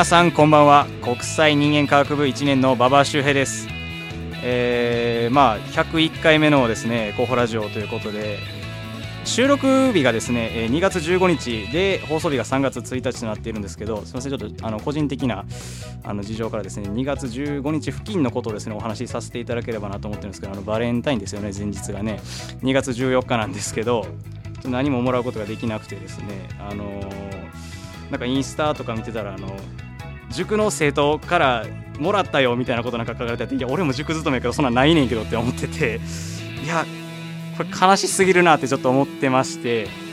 皆さんこんばんは。国際人間科学部1年の馬場周平です、えー、まあ101回目のですね候補ラジオということで収録日がですね2月15日で放送日が3月1日となっているんですけどすみませんちょっとあの個人的なあの事情からですね2月15日付近のことをですねお話しさせていただければなと思ってるんですけどあのバレンタインですよね前日がね。2月14日なんですけど何ももらうことができなくてですねあのーなんかインスタとか見てたらあの塾の生徒からもらったよみたいなことなんか書かれてていや俺も塾勤めやけどそんなんないねんけどって思ってて いやこれ悲しすぎるなってちょっと思ってまして。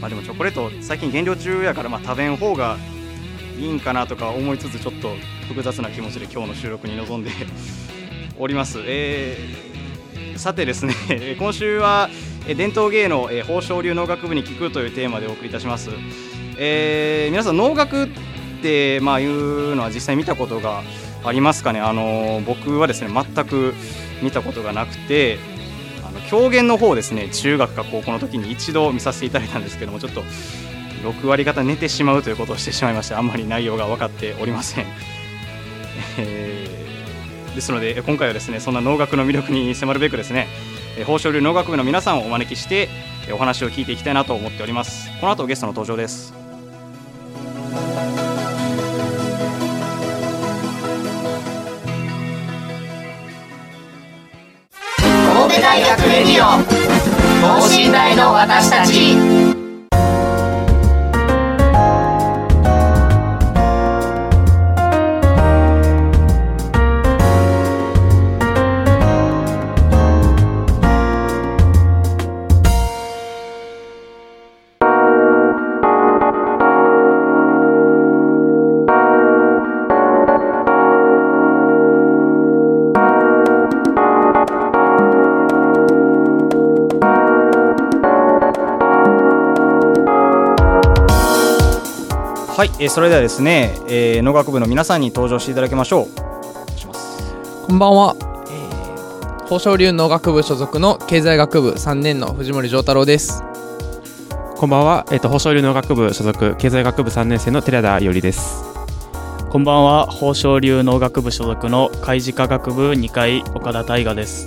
まあでもチョコレート最近減量中やからまあ食べん方がいいんかなとか思いつつちょっと複雑な気持ちで今日の収録に臨んで おります、えー、さてですね 今週は伝統芸能宝生流農学部に聞くというテーマでお送りいたします。えー、皆さん能楽ってまあいうのは実際見たことがありますかね？あの僕はですね全く見たことがなくてあの狂言の方ですね中学か高校の時に一度見させていただいたんですけどもちょっと6割方寝てしまうということをしてしまいましてあんまり内容が分かっておりません、えー、ですので今回はですねそんな能楽の魅力に迫るべくですね宝生流農学部の皆さんをお招きしてお話を聞いていきたいなと思っております。この後ゲストの登場です。レディオ等身大の私たち。はい、えー、それではですね、えー、農学部の皆さんに登場していただきましょう。こんばんは、えー、豊昇流農学部所属の経済学部3年の藤森丈太郎です。こんばんは、えーと、豊昇流農学部所属経済学部3年生の寺田伊織です。こんばんは。豊昇流農学部所属の海事科学部2階岡田大我です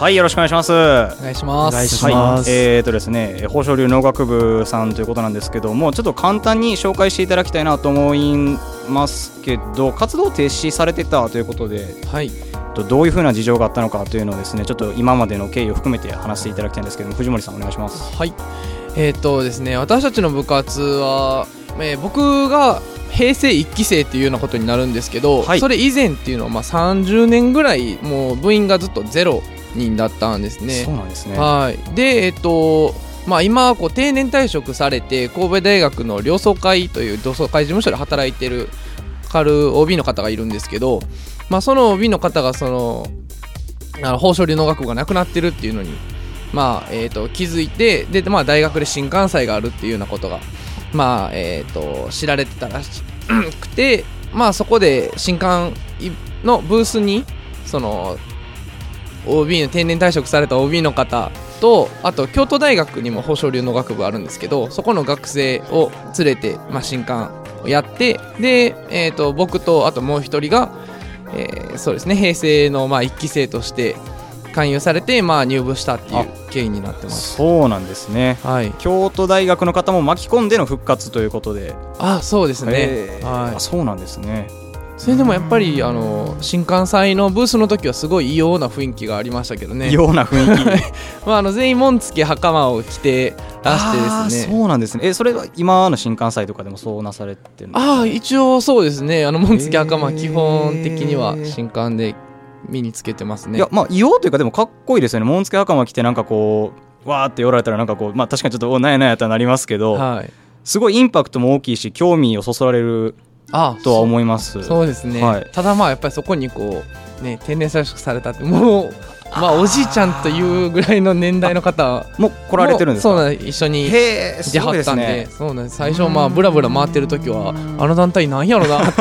はいよろしくお願いします。お願いします。お願いします、はい、えーとですね豊昇流農学部さんということなんですけどもちょっと簡単に紹介していただきたいなと思いますけど活動停止されてたということで、はい、どういうふうな事情があったのかというのをですねちょっと今までの経緯を含めて話していただきたいんですけど藤森さんお願いします。はい。えっ、ー、とですね私たちの部活は、えー、僕が平成1期生っていうようなことになるんですけど、はい、それ以前っていうのはまあ30年ぐらいもう部員がずっとゼロ人だったんですね。そうなんですねはいで、えっとまあ、今こう定年退職されて神戸大学の両総会という同窓会事務所で働いてるカル OB の方がいるんですけど、まあ、その OB の方がそのあの宝生流農学部がなくなってるっていうのに、まあえーと、気づいてで、まあ、大学で新幹線があるっていうようなことが、まあえーと、と知られてたらしくて、まあ、そこで新幹のブースにその OB の定年退職された OB の方とあと京都大学にも宝生流の学部あるんですけどそこの学生を連れて、まあ、新刊をやってで、えーと、僕とあともう一人が、えー、そうですね平成のまあ1期生として勧誘されて、まあ、入部したっていう経緯になってます。そうなんですね、はい、京都大学の方も巻き込んでの復活ということで。あそうですね、はい、そうなんですねそれでもやっぱりあの新幹線のブースの時はすごい異様な雰囲気がありましたけどね。ような雰囲気。まあ、あの全員紋付き袴を着てらしてですね。そうなんですね。えそれは今の新幹線とかでもそうなされてるんですかああ一応そうですね。あの紋付き袴基本的には新刊で身につけてますね。いやまあ異様というかでもかっこいいですよね。紋付き袴着てなんかこうわーって寄られたらなんかこうまあ確かにちょっとおなんやなんやとはなりますけど、はい。すごいインパクトも大きいし興味をそそられるあとは思います。そうですね、はい。ただまあやっぱりそこにこうね天然採色されたってもうまあおじいちゃんというぐらいの年代の方もう来られてるんですそう一緒に出はったんでね。そうなんです。最初まあブラブラ回ってる時はあの団体なんやろなって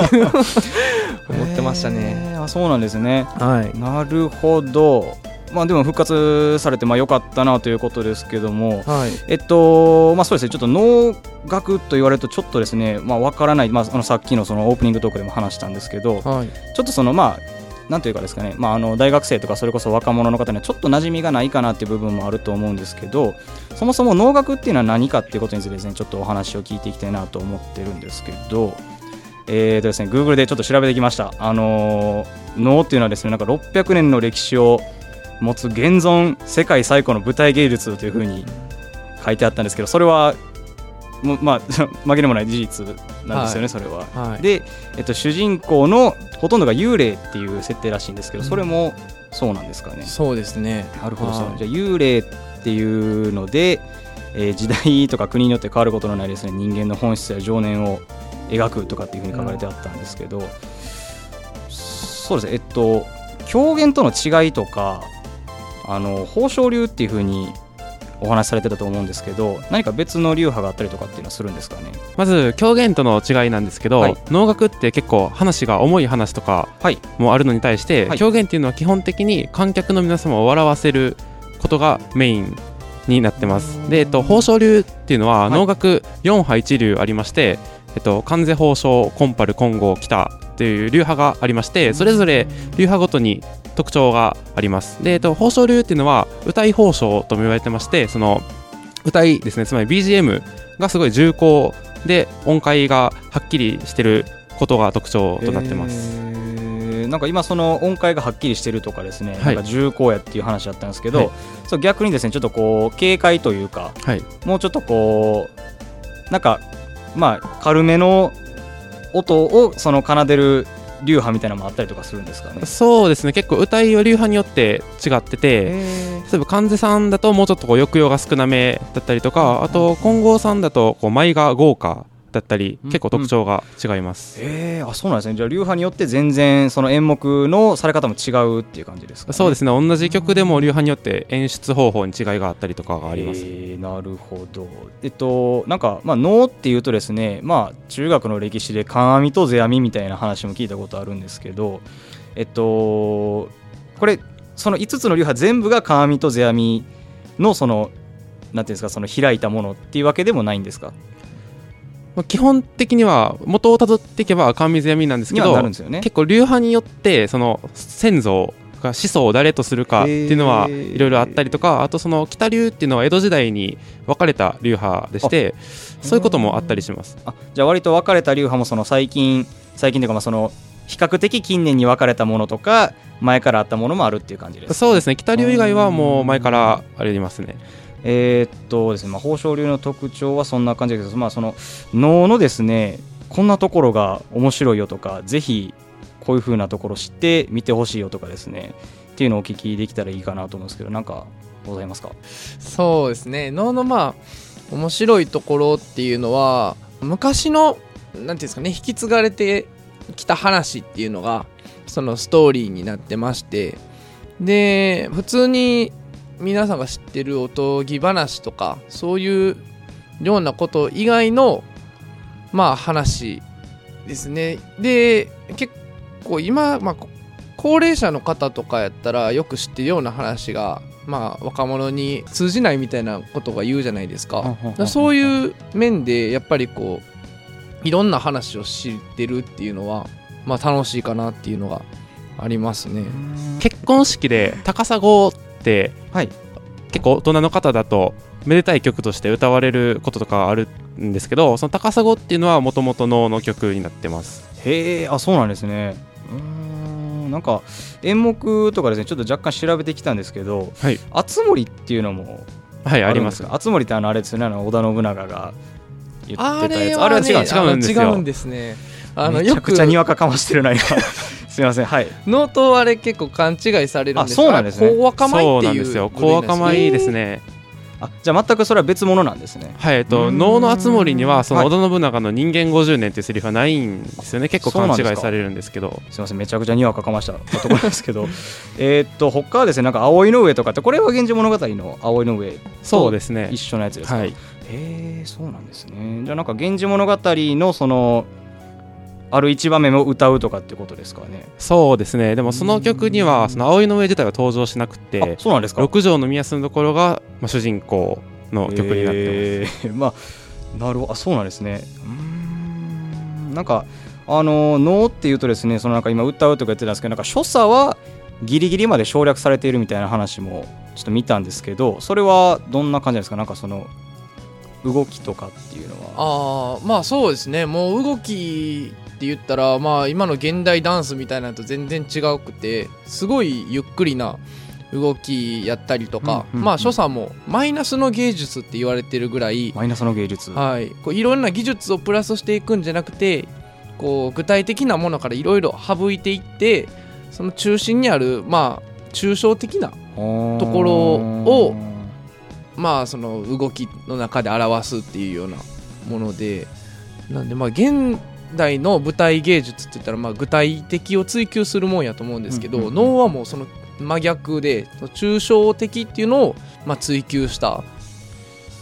思ってましたね。あそうなんですね。はい。なるほどまあでも復活されてまあ良かったなということですけどもはい。えっとまあそうですねちょっと能楽と言われるとちょっとですねまあわからないまああのさっきのそのオープニングトークでも話したんですけどはい。ちょっとそのまあなんというかですかね、まあ、あの大学生とかそれこそ若者の方にはちょっと馴染みがないかなっていう部分もあると思うんですけどそもそも能楽っていうのは何かっていうことについてですねちょっとお話を聞いていきたいなと思ってるんですけどえーとですね Google でちょっと調べてきました。あのー能っていうのはですねなんか600年の歴史を持つ現存世界最古の舞台芸術というふうに書いてあったんですけどそれはもうまあ 紛れもない事実なんですよね、はい。それは。はい。で、えっと、主人公のほとんどが幽霊っていう設定らしいんですけど、それもそうなんですかね？そうですね。なるほど、そうはい。じゃあ幽霊っていうので、えー時代とか国によって変わることのないですね人間の本質や情念を描くとかっていうふうに書かれてあったんですけど、そうですね。えっと狂言との違いとかあの宝生流っていうふうにお話しされてたと思うんですけど何か別の流派があったりとかっていうのはするんですかね？まず狂言との違いなんですけど、はい。能楽って結構話が重い話とかはい。もあるのに対して、はい。狂言っていうのは基本的に観客の皆様を笑わせることがメインになってます。で、えっと、宝生流っていうのははい。能楽4派1流ありまして、えっと、関西宝生コンパル金剛北っていう流派がありましてそれぞれ流派ごとに特徴があります。で、えっと、宝生流っていうのは歌い宝生とも言われてましてその歌いですねつまり BGM がすごい重厚で音階がはっきりしてることが特徴となってます、えー。なんか今その音階がはっきりしてるとかですね、はい。なんか重厚やっていう話だったんですけど、はい。そう逆にですねちょっとこう軽快というかはい。もうちょっとこうなんかまあ軽めの音をその奏でる流派みたいなのもあったりとかするんですかね？そうですね結構歌いは流派によって違ってて例えば関西さんだともうちょっとこう抑揚が少なめだったりとかあと金剛さんだとこう舞が豪華だったりうん結構特徴が違います、えー、あそうなんですね。じゃあ流派によって全然その演目のされ方も違うっていう感じですか、ね、そうですね。同じ曲でも流派によって演出方法に違いがあったりとかがあります、えーなるほど。えっと、なんか、まあ、能っていうとですね、まあ、中学の歴史で、観阿弥と世阿弥みたいな話も聞いたことあるんですけど、えっと、これ、その5つの流派全部が観阿弥と世阿弥の、その、なんていうんですか、その開いたものっていうわけでもないんですか？まあ基本的には元をたどっていけば神水闇なんですけどね。結構流派によってその先祖が始祖を誰とするかっていうのはいろいろあったりとかあとその北流っていうのは江戸時代に分かれた流派でしてそういうこともあったりします。あじゃあ、割と分かれた流派も、その最近、最近というか、まあ、その、比較的近年に分かれたものとか、前からあったものもあるっていう感じですかそうですね。北流以外はもう前からありますねえーっとですね、まあ、宝生流の特徴はそんな感じですけど、まあ、その能のですねこんなところが面白いよとかぜひこういう風なところ知って見てほしいよとかですねっていうのをお聞きできたらいいかなと思うんですけどなんかございますか？そうですね。能のまあ面白いところっていうのは昔のなんていうんですかね引き継がれてきた話っていうのがそのストーリーになってましてで普通に皆さんが知ってるおとぎ話とかそういうようなこと以外のまあ話ですねで結構今、まあ、こ高齢者の方とかやったらよく知ってるような話がまあ若者に通じないみたいなことが言うじゃないですか。そういう面でやっぱりこういろんな話を知ってるっていうのはまあ楽しいかなっていうのがありますね。結婚式で高砂はい。結構大人の方だとめでたい曲として歌われることとかあるんですけどその高砂っていうのはもともと能の曲になってます。へえあそうなんですね。うーんなんか演目とかですねちょっと若干調べてきたんですけどはい「あつ森」っていうのもはいありますか？あつ森ってあのあれですよねあの織田信長が言あってたやれはねつあれは違う違うんですよ。違うんですねあのめちゃくよくちゃにわかかましてるな今すいません。はい。ノートあれ結構勘違いされるんですあそうなんですね。あれコウワカマイそうっていうなんですよ。小若米ですね。あじゃあ全くそれは別物なんですね。はいえっと能のあつ森にはそのはい。織田信長の人間50年っていうセリフはないんですよね。結構勘違いされるんですけど。すみません。めちゃくちゃにわかかましたところですけど。えーっと他はですねなんか葵の上とかってこれは源氏物語の葵の上そうですね。一緒のやつですか、はい。へえそうなんですね。じゃあなんか源氏物語のそのある一場面を歌うとかってことですかね。そうですね。でもその曲にはその葵の上自体は登場しなくあてそうなんですか。六条の宮のところが、まあ、主人公の曲になってます、てますまあなるほど。あそうなんですね。うーん。なんかあの能っていうとですねそのなんか今歌うとか言ってたんですけどなんか所作はギリギリまで省略されているみたいな話もちょっと見たんですけどそれはどんな感じなんですか？なんかその動きとかっていうのは。ああまあそうですね。もう動きって言ったらまあ今の現代ダンスみたいなのと全然違うくてすごいゆっくりな動きやったりとか、うんうんうん。まあ所作もマイナスの芸術って言われてるぐらい、マイナスの芸術。はい、こういろんな技術をプラスしていくんじゃなくてこう具体的なものからいろいろ省いていってその中心にあるまあ抽象的なところをまあその動きの中で表すっていうようなものでなんでまあ現代の舞台芸術って言ったらまあ具体的を追求するもんやと思うんですけど、うんうんうん。能はもうその真逆で抽象的っていうのをまあ追求した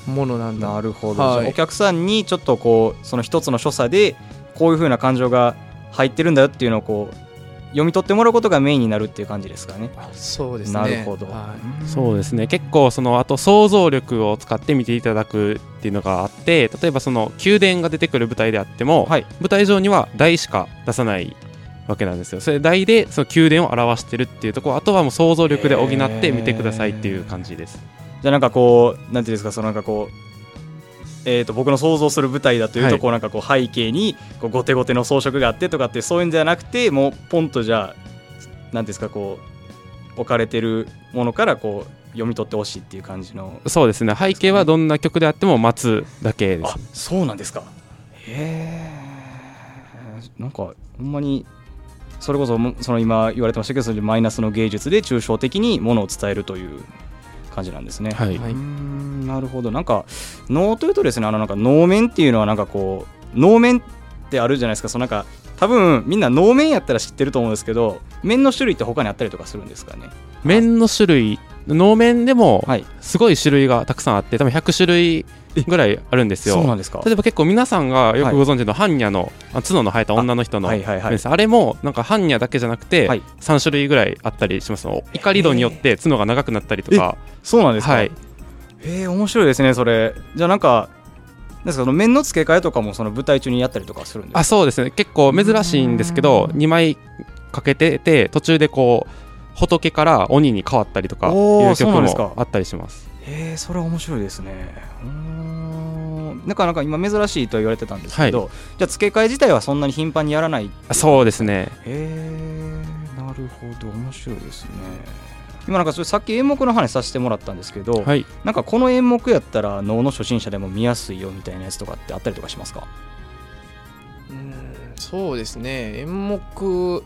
ものなんだ。なるほど、はい。お客さんにちょっとこうその一つの所作でこういう風な感情が入ってるんだよっていうのをこう読み取ってもらうことがメインになるっていう感じですかね。そうですね。なるほど、はい。そうですね。結構そのあと想像力を使って見ていただくっていうのがあって例えばその宮殿が出てくる舞台であっても、はい。舞台上には台しか出さないわけなんですよ。それ台でその宮殿を表してるっていうところあとはもう想像力で補って見てくださいっていう感じです。じゃあなんかこうなんていうんですかそのなんかこうえー、と僕の想像する舞台だというと、はい。こうなんかこう背景にこうゴテゴテの装飾があってとかってそういうんじゃなくてもうポンとじゃあなんていうんですかこう置かれてるものからこう読み取ってほしいっていう感じの。そうですね。背景はどんな曲であっても待つだけです。あそうなんですか。へえんかほんまにそれこそもその今言われてましたけどそれマイナスの芸術で抽象的にものを伝えるという感じなんですね。はい、なるほど。なんか能というとですね。あのなんか能面っていうのはなんかこう能面ってあるじゃないですか。そのなんか多分みんな能面やったら知ってると思うんですけど面の種類って他にあったりとかするんですかね？面の種類能面でもはい。すごい種類がたくさんあって多分100種類ぐらいあるんですよ。そうなんですか？例えば結構皆さんがよくご存知の般若のあ角の生えた女の人のあれもなんか般若だけじゃなくてはい。3種類ぐらいあったりします。怒り度によって角が長くなったりとか。そうなんですか？はい。えー、面白いですねそれ。じゃあなんかですの面の付け替えとかもその舞台中にやったりとかするんですか？あそうですね。結構珍しいんですけど2枚かけてて途中でこう仏から鬼に変わったりとかいう曲そうなんですか。もあったりします。えー、それは面白いですね。うーん。なかなか今珍しいとは言われてたんですけど、じゃあ付け替え自体はそんなに頻繁にやらないあそうですね。へえなるほど面白いですね。今なんかそれさっき演目の話させてもらったんですけど、はい。なんかこの演目やったら能の初心者でも見やすいよみたいなやつとかってあったりとかしますか？うんそうですね。演目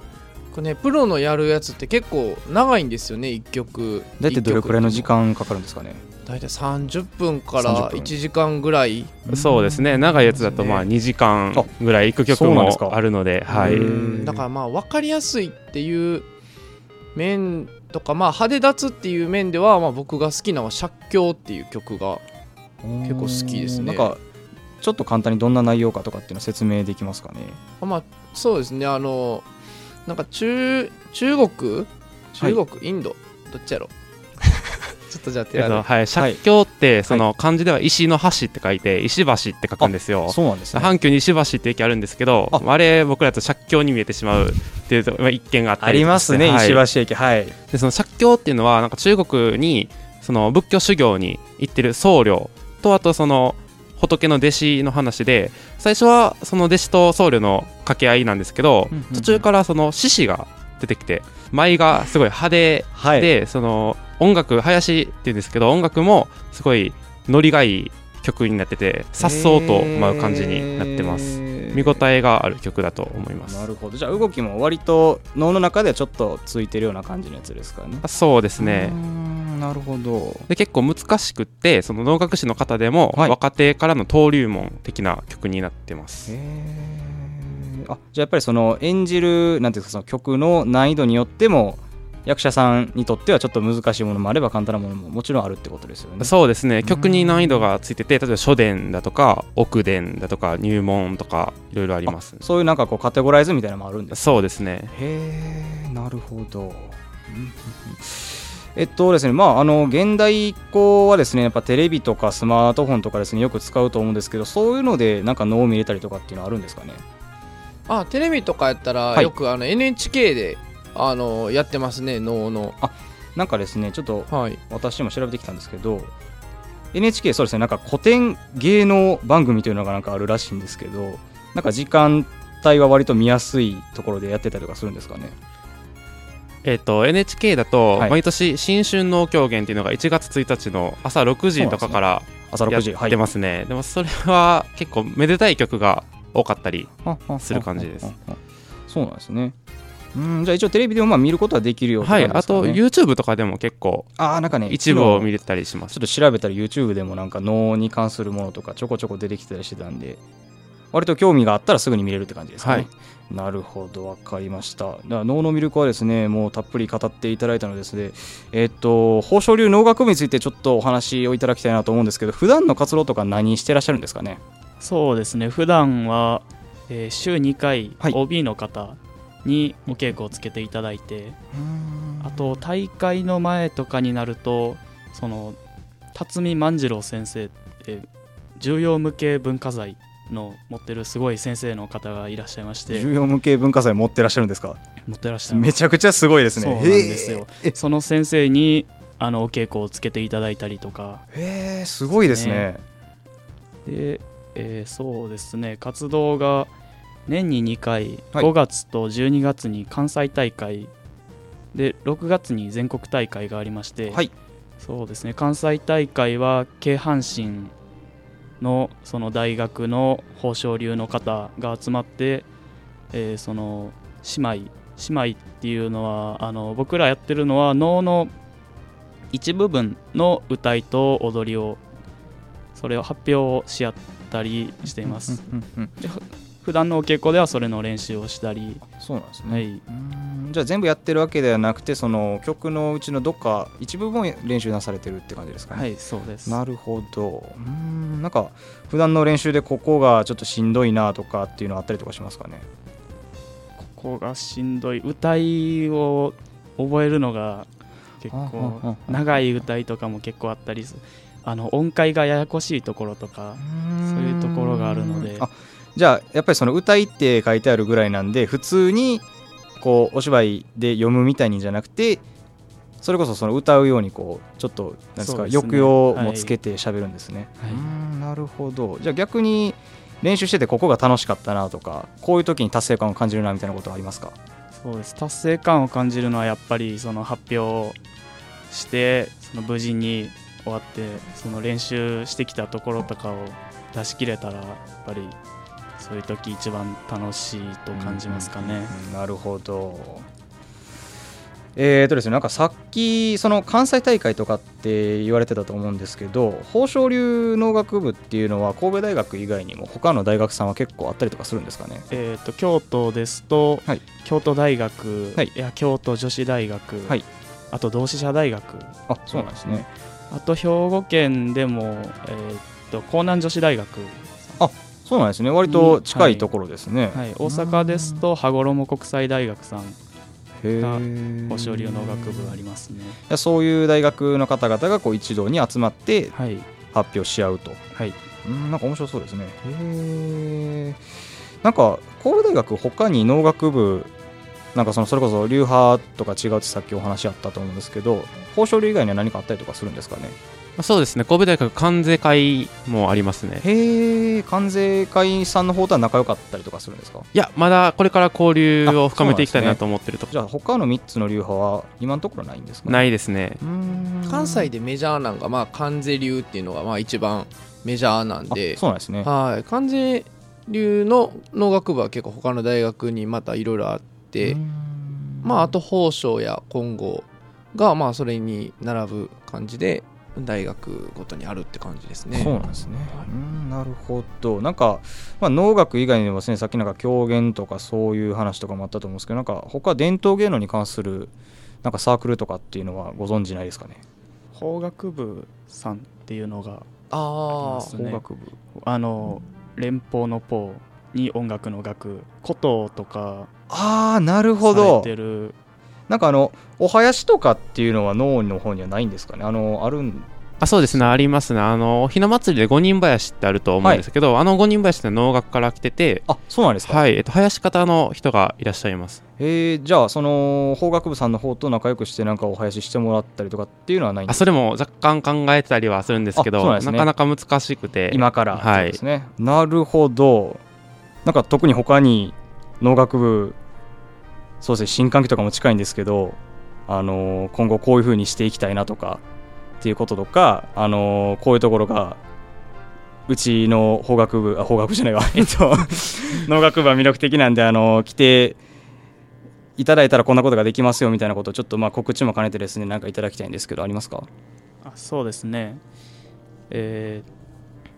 これねプロのやるやつって結構長いんですよね1曲。だいたいどれくらいの時間かかるんですかね？大体30分か30ら分。1時間ぐらい。そうですね。長いやつだとまあ2時間ぐらい行く曲もあるのではい。だからまあ分かりやすいっていう面とかまあ派手立つっていう面ではまあ僕が好きなのは「借境」っていう曲が結構好きですね。なんかちょっと簡単にどんな内容かとかっていうの説明できますかね？まあそうですね。あのなんか中中国？中国、インド？どっちやろ？ちょっとじゃあ手洗いえっとはい、借境ってその漢字では石の橋って書いて石橋って書くんですよ。そうなんですね。阪急に石橋って駅あるんですけどあ。あれ僕らだと借境に見えてしまうっていうとまあ一見があったりありますね、はい。石橋駅。はい。でその借境っていうのはなんか中国にその仏教修行に行ってる僧侶とあとその仏の弟子の話で最初はその弟子と僧侶の掛け合いなんですけど、途中からその獅子が出てきて舞がすごい派手はい。で、その音楽林っていうんですけど音楽もすごいノリがいい曲になっててさっそうと舞う感じになってます。見応えがある曲だと思います。なるほど。じゃあ動きも割と脳の中ではちょっとついてるような感じのやつですかね。あそうですねなるほど。で結構難しくってその能楽師の方でもはい。若手からの登竜門的な曲になってます、あじゃあやっぱりその演じるなんていうかその曲の難易度によっても役者さんにとってはちょっと難しいものもあれば簡単なものももちろんあるってことですよね。そうですね。曲に難易度がついてて例えば書伝だとか奥伝だとか入門とかいろいろあります。そういうなんかこうカテゴライズみたいなのもあるんですそうですね。へえなるほど。えっとですねまああの現代以降はですねやっぱテレビとかスマートフォンとかですねよく使うと思うんですけどそういうのでなんか脳を見れたりとかっていうのはあるんですかね？あテレビとかやったら、はい。よくあの NHK であのやってますね能の。なんかですねちょっとはい。私も調べてきたんですけど NHK そうですねなんか古典芸能番組というのがなんかあるらしいんですけどなんか時間帯は割と見やすいところでやってたりとかするんですかね？えっ、と NHK だとはい。毎年新春能狂言っていうのが1月1日の朝6時とかから朝6時やってますね。でもそれは結構めでたい曲が多かったりする感じです。そうなんですね。うんじゃあ一応テレビでもまあ見ることはできるよってはい。あと YouTube とかでも結構ああなんかね一部を見るれたりします。ちょっと調べたら YouTube でもなんか脳に関するものとかちょこちょこ出てきてたりしてたんで割と興味があったらすぐに見れるって感じですかね、はい。なるほど分かりました。だから脳の魅力はですねもうたっぷり語っていただいたのでですね。えっと宝生流農学部についてちょっとお話をいただきたいなと思うんですけど普段の活動とか何してらっしゃるんですかね？そうですね。普段は、えー週2回はい。OB の方にお稽古をつけていただいて、あと大会の前とかになるとその辰巳万次郎先生って重要無形文化財の持ってるすごい先生の方がいらっしゃいまして。重要無形文化財持ってらっしゃるんですか？持ってらっしゃいます。めちゃくちゃすごいですね。そうなんですよ。その先生にあのお稽古をつけていただいたりとか。へえすごいですね。で、えーそうですね。活動が年に2回、はい。5月と12月に関西大会。で6月に全国大会がありまして、はい。そうですね。関西大会は京阪神のその大学の宝生流の方が集まって、えーその姉妹姉妹っていうのはあの僕らやってるのは能の一部分の歌いと踊りをそれを発表し合ったりしています。でふ普段のお稽古ではそれの練習をしたり、そうなんですね、はい、うんじゃあ全部やってるわけではなくてその曲のうちのどっか一部分を練習なされてるって感じですかね、はい、そうです。なるほど。うんなんか普段の練習でここがちょっとしんどいなとかっていうのあったりとかしますかね？ここがしんどい歌いを覚えるのが結構あ長い歌いとかも結構あったりすあの音階がややこしいところとかそういうところがあるので。あじゃあやっぱりその歌いって書いてあるぐらいなんで普通にこうお芝居で読むみたいにじゃなくてそれこそその歌うようにこうちょっとなんですか抑揚もつけて喋るんですね、なるほど。じゃあ逆に練習しててここが楽しかったなとかこういう時に達成感を感じるなみたいなことはありますか？そうです。達成感を感じるのはやっぱりその発表してその無事に終わってその練習してきたところとかを出し切れたらやっぱりそういう時一番楽しいと感じますかね。うんなるほど。えーとですね、なんかさっきその関西大会とかって言われてたと思うんですけど宝生流農学部っていうのは神戸大学以外にも他の大学さんは結構あったりとかするんですかね？えー、と京都ですと、はい。京都大学、はい。い、や京都女子大学、はい。あと同志社大学。あそうなんですね。あと兵庫県でも、えー、と江南女子大学、そうなんですね。割と近いところですね、はい、大阪ですと羽衣国際大学さんへがー宝生流農学部ありますね。そういう大学の方々がこう一堂に集まってはい、発表し合うと。はい、うんなんか面白そうですね。へえんか神戸大学他に農学部なんかそのそれこそ流派とか違うってさっきお話あったと思うんですけど豊昇龍以外には何かあったりとかするんですかね？まあそうですね。神戸大学関税会もありますね。へえ関税会さんの方とは仲良かったりとかするんですか？いやまだこれから交流を深めていきたいなと思ってるとこ。じゃあ他の3つの流派は今のところないんですか？ないですね。関西でメジャーなんがまあ関税流っていうのがまあ一番メジャーなんであそうなんですね。はい。関税流の農学部は結構他の大学にまたいろいろあって、まああと宝生や金剛がまあそれに並ぶ感じで大学ごとにあるって感じですねそうなんですね。うんなるほど。なんか、まあ、農学以外にもですね、さっきなんか狂言とかそういう話とかもあったと思うんですけど、なんか他伝統芸能に関するなんかサークルとかっていうのはご存知ないですかね？法学部さんっていうのがああますね法学部。あの連邦のポーに音楽の楽琴とかああ、なるほされど。てるなんかあの、お囃子とかっていうのは脳の方にはないんですかね？あの、あるんあそうですね。ありますね。あのひな祭りで五人林ってあると思うんですけど、あの五人林って農学から来ててあそうなんですか？はい、えっと、林方の人がいらっしゃいます。えー、じゃあ、その法学部さんの方と仲良くして、なんかお囃子してもらったりとかっていうのはないんですか？あそれも若干考えてたりはするんですけどなね。なかなか難しくて。今からはいそうですね、なるほど。なんか特に他に農学部そうですね新歓期とかも近いんですけどあの今後こういう風にしていきたいなとかっていうこととかあのこういうところがうちの法学部あ法学じゃないわ。えっと農学部は魅力的なんであの来ていただいたらこんなことができますよみたいなことをちょっとまあ告知も兼ねてですねなんかいただきたいんですけどありますか？あそうですね。えーっ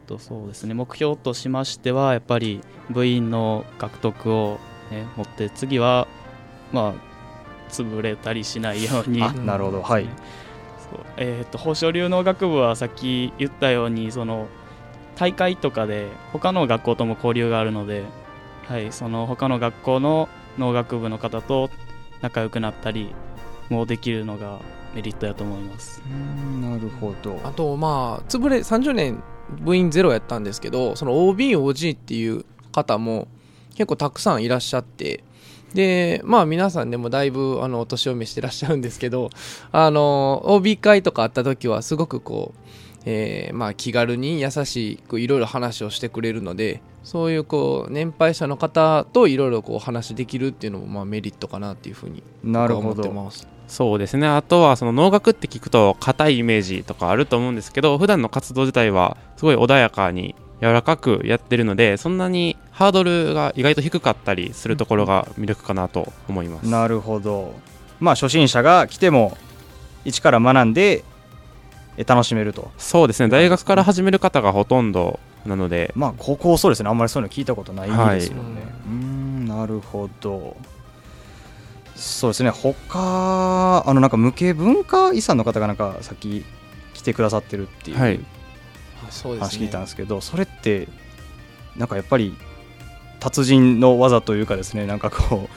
とそうですね。目標としましてはやっぱり部員の獲得を、ね、持って次はまあ潰れたりしないように。あなるほど。はい。そう。えーっと豊昇龍農学部はさっき言ったようにその大会とかで他の学校とも交流があるので、はい、その他の学校の農学部の方と仲良くなったりもできるのがメリットやと思います。なるほど。あとまあ潰れ30年部員ゼロやったんですけどその OBOG っていう方も結構たくさんいらっしゃってでまあ皆さんでもだいぶあのお年を召してらっしゃるんですけどあの OB 会とかあった時はすごくこう、えーまあ気軽に優しくいろいろ話をしてくれるのでそういうこう年配者の方といろいろこう話できるっていうのもまあメリットかなっていうふうに僕はなるほど思ってます。そうですねあとはその農学って聞くと硬いイメージとかあると思うんですけど普段の活動自体はすごい穏やかに柔らかくやってるのでそんなにハードルが意外と低かったりするところが魅力かなと思います。なるほど。まあ初心者が来ても一から学んでえ楽しめると。そうですね。大学から始める方がほとんどなので。まあ高校そうですね。あんまりそういうの聞いたことないはいですもんね、うーんなるほど。そうですね。他あのなんか無形文化遺産の方がなんかさっき来てくださってるっていうはい。そう話聞いたんですけど、それってなんかやっぱり達人の技というかですねなんかこ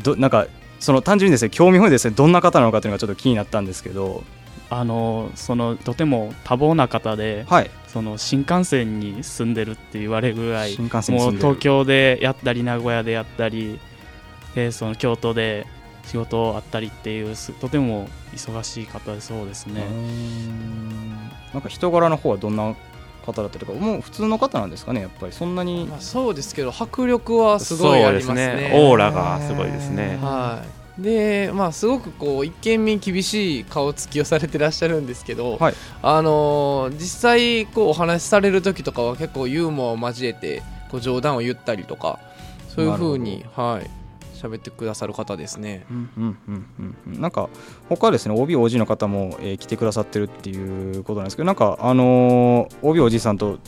うどなんかその単純にですね興味本位ですねどんな方なのかというのがちょっと気になったんですけど。あのそのとても多忙な方ではい。その新幹線に住んでるって言われるぐらいもうん東京でやったり名古屋でやったりでその京都で仕事あったりっていうすとても忙しい方でそうですね。なんか人柄の方はどんな方だったりとかもう普通の方なんですかねやっぱり。そんなにまあ、そうですけど迫力はすごいありますそうね。ですオーラがすごいですね。はい。でまあすごくこう一見見厳しい顔つきをされてらっしゃるんですけど、はい。あのー実際こうお話しされる時とかは結構ユーモアを交えてこう冗談を言ったりとかそういう風にはい喋ってくださる方ですね。うんうんうんうんうん。なんか他ですね OBOG の方も、えー来てくださってるっていうことなんですけどなんかあのー OBOG さんと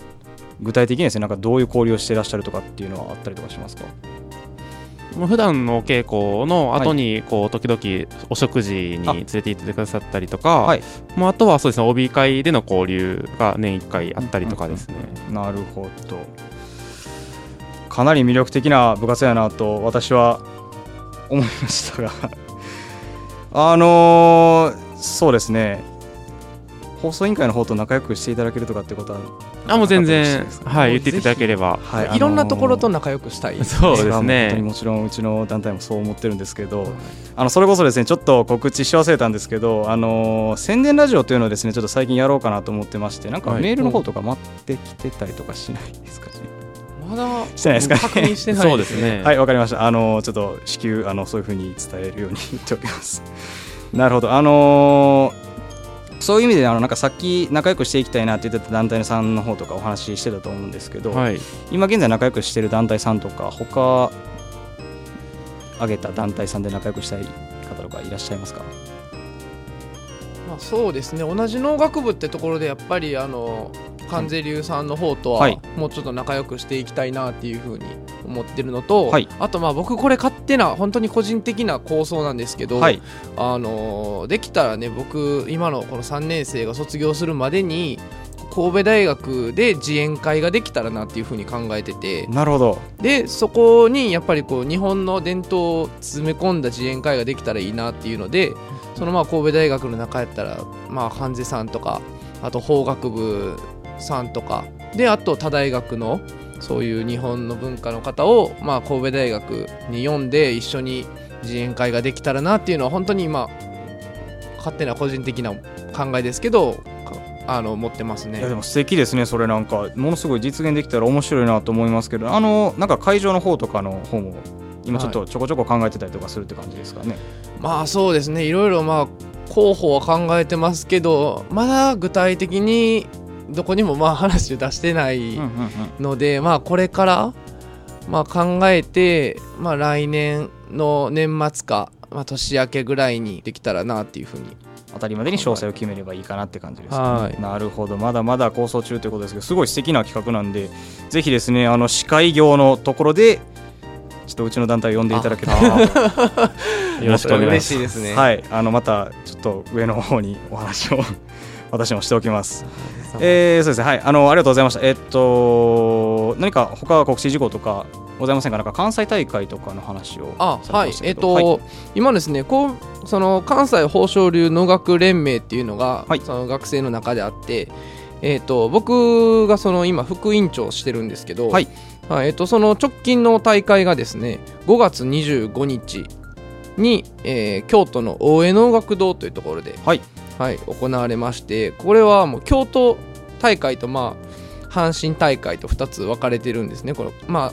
具体的にですねなんかどういう交流をしてらっしゃるとかっていうのはあったりとかしますか？もう普段のお稽古の後にこう時々お食事に連れて行ってくださったりとか、はい。もうあとはそうですね OB 会での交流が年1回あったりとかですね、なるほど。かなり魅力的な部活やなと私は思いましたが。あのーそうですね。放送委員会の方と仲良くしていただけるとかってことはあもう全然はい言っていただければ。はいいろんなところと仲良くしたい。そうですね。もちろんうちの団体もそう思ってるんですけど、あのそれこそですねちょっと告知し忘れたんですけど、あのー宣伝ラジオというのをですねちょっと最近やろうかなと思ってましてなんかはい。メールの方とか待ってきてたりとかしないですかね。まだしてないですかね。確認してないそうですね。はい。わかりました。あのーちょっと至急あのそういう風に伝えるように言っておきます。なるほど。あのーそういう意味であのなんかさっき仲良くしていきたいなって言ってた団体さんの方とかお話ししてたと思うんですけど、はい。今現在仲良くしてる団体さんとか他挙げた団体さんで仲良くしたい方とかいらっしゃいますか？まあ、そうですね。同じ農学部ってところでやっぱりあの関税流さんの方とははい。もうちょっと仲良くしていきたいなっていうふうに思ってるのと、はい。あとまあ僕これ勝手な本当に個人的な構想なんですけど、はい。あのできたらね僕今のこの3年生が卒業するまでに神戸大学で自演会ができたらなっていうふうに考えててなるほど。でそこにやっぱりこう日本の伝統を詰め込んだ自演会ができたらいいなっていうのでそのまあ神戸大学の中やったらまあ関西さんとかあと法学部さんとか。であと他大学のそういう日本の文化の方をまあ神戸大学に読んで一緒に自演会ができたらなっていうのは本当に今勝手な個人的な考えですけどかあの持ってますね。いやで。も素敵ですねそれなんか。ものすごい実現できたら面白いなと思いますけどあのなんか会場の方とかの方も今ちょっとちょこちょこ考えてたりとかするって感じですかね、まあそうですね。いろいろまあ候補は考えてますけどまだ具体的にどこにもまあ話を出してないうんうんうん。ので、まあこれからまあ考えて、まあ、来年の年末か、まあ、年明けぐらいにできたらなっていうふうに。当たりまでに詳細を決めればいいかなって感じですかね、はい。なるほど。まだまだ構想中ということですけどすごい素敵な企画なんでぜひですねあの司会業のところでちょっとうちの団体を呼んでいただけたら。よろしくお願い嬉しましいですね。はい、あのまたちょっと上の方にお話を私もしておきます。えー、そうですね、はい、あのありがとうございました。えっと、何か他告知事項とかございませんか、なんか関西大会とかの話をあはい。えっ、てましたけど。と、今ですねこうその関西宝生流農学連盟っていうのが、はい。その学生の中であってえっ、と僕がその今副委員長をしてるんですけど、はい。はい。えっとその直近の大会がですね5月25日に、えー京都の大江農学堂というところで、はいはい、行われましてこれはもう京都大会とまあ阪神大会と2つ分かれてるんですね。このまあ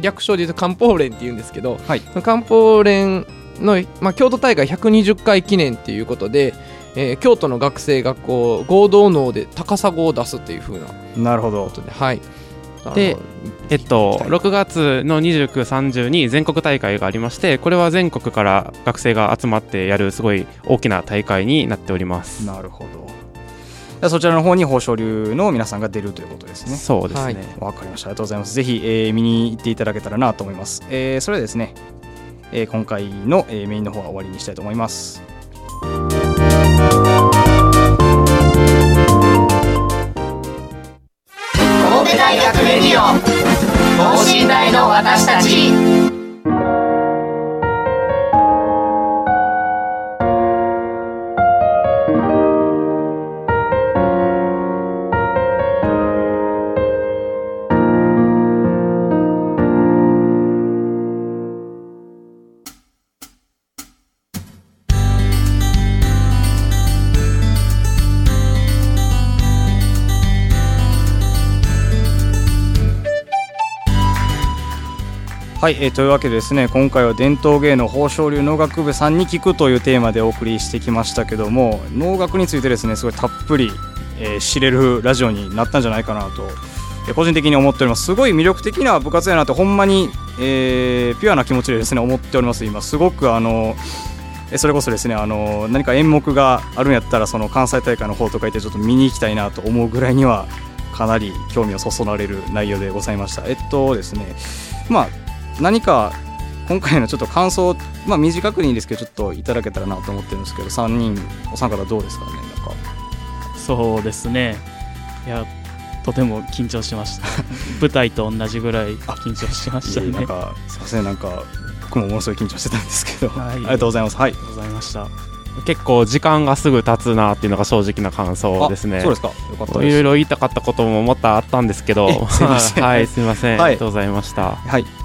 略称で言うと漢方連っていうんですけど、はい。漢方連の、まあ、京都大会120回記念っていうことで、えー京都の学生がこう合同能で高砂を出すっていう風なこなるほど。はいでえっと、はい6月の29、30に全国大会がありまして、これは全国から学生が集まってやるすごい大きな大会になっております。なるほど。じゃあそちらの方に豊昇流の皆さんが出るということですね。そうですね。はいわかりました。ありがとうございます。ぜひ、えー見に行っていただけたらなと思います。えーそれではですね、えー今回の、えーメインの方は終わりにしたいと思います。レディオ等身大の私たち。はい、えーというわけでですね今回は伝統芸能宝生流農学部さんに聞くというテーマでお送りしてきましたけども農学についてですねすごいたっぷり、えー知れるラジオになったんじゃないかなと、えー個人的に思っております。すごい魅力的な部活やなってほんまに、えーピュアな気持ちでですね思っております。今すごくあのえそれこそですねあの何か演目があるんやったらその関西大会の方とか行ってちょっと見に行きたいなと思うぐらいにはかなり興味をそそられる内容でございました。えっとですねまあ何か今回のちょっと感想、まあ、短くにいいんですけどちょっといただけたらなと思ってるんですけど3人お三方どうですかねなんか。そうですね。いやとても緊張しました。舞台と同じぐらい緊張しましたね。なんかすいませんなんか僕もものすごい緊張してたんですけど、はい。ありがとうございます。はい。ありがとうございました。結構時間がすぐ経つなっていうのが正直な感想ですね。あそうですか。よかったです。いろいろ言いたかったことももっとあったんですけど。はい。すみません、はい。ありがとうございました。はい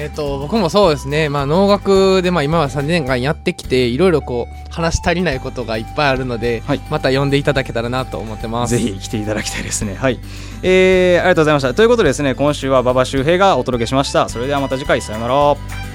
えー、と僕もそうですね、まあ、農学でまあ今は3年間やってきていろいろこう話し足りないことがいっぱいあるので、はいまた呼んでいただけたらなと思ってますぜひ来ていただきたいですね。はい、えー、ありがとうございました。ということでですね、今週は馬場周平がお届けしました。それではまた次回さよなら。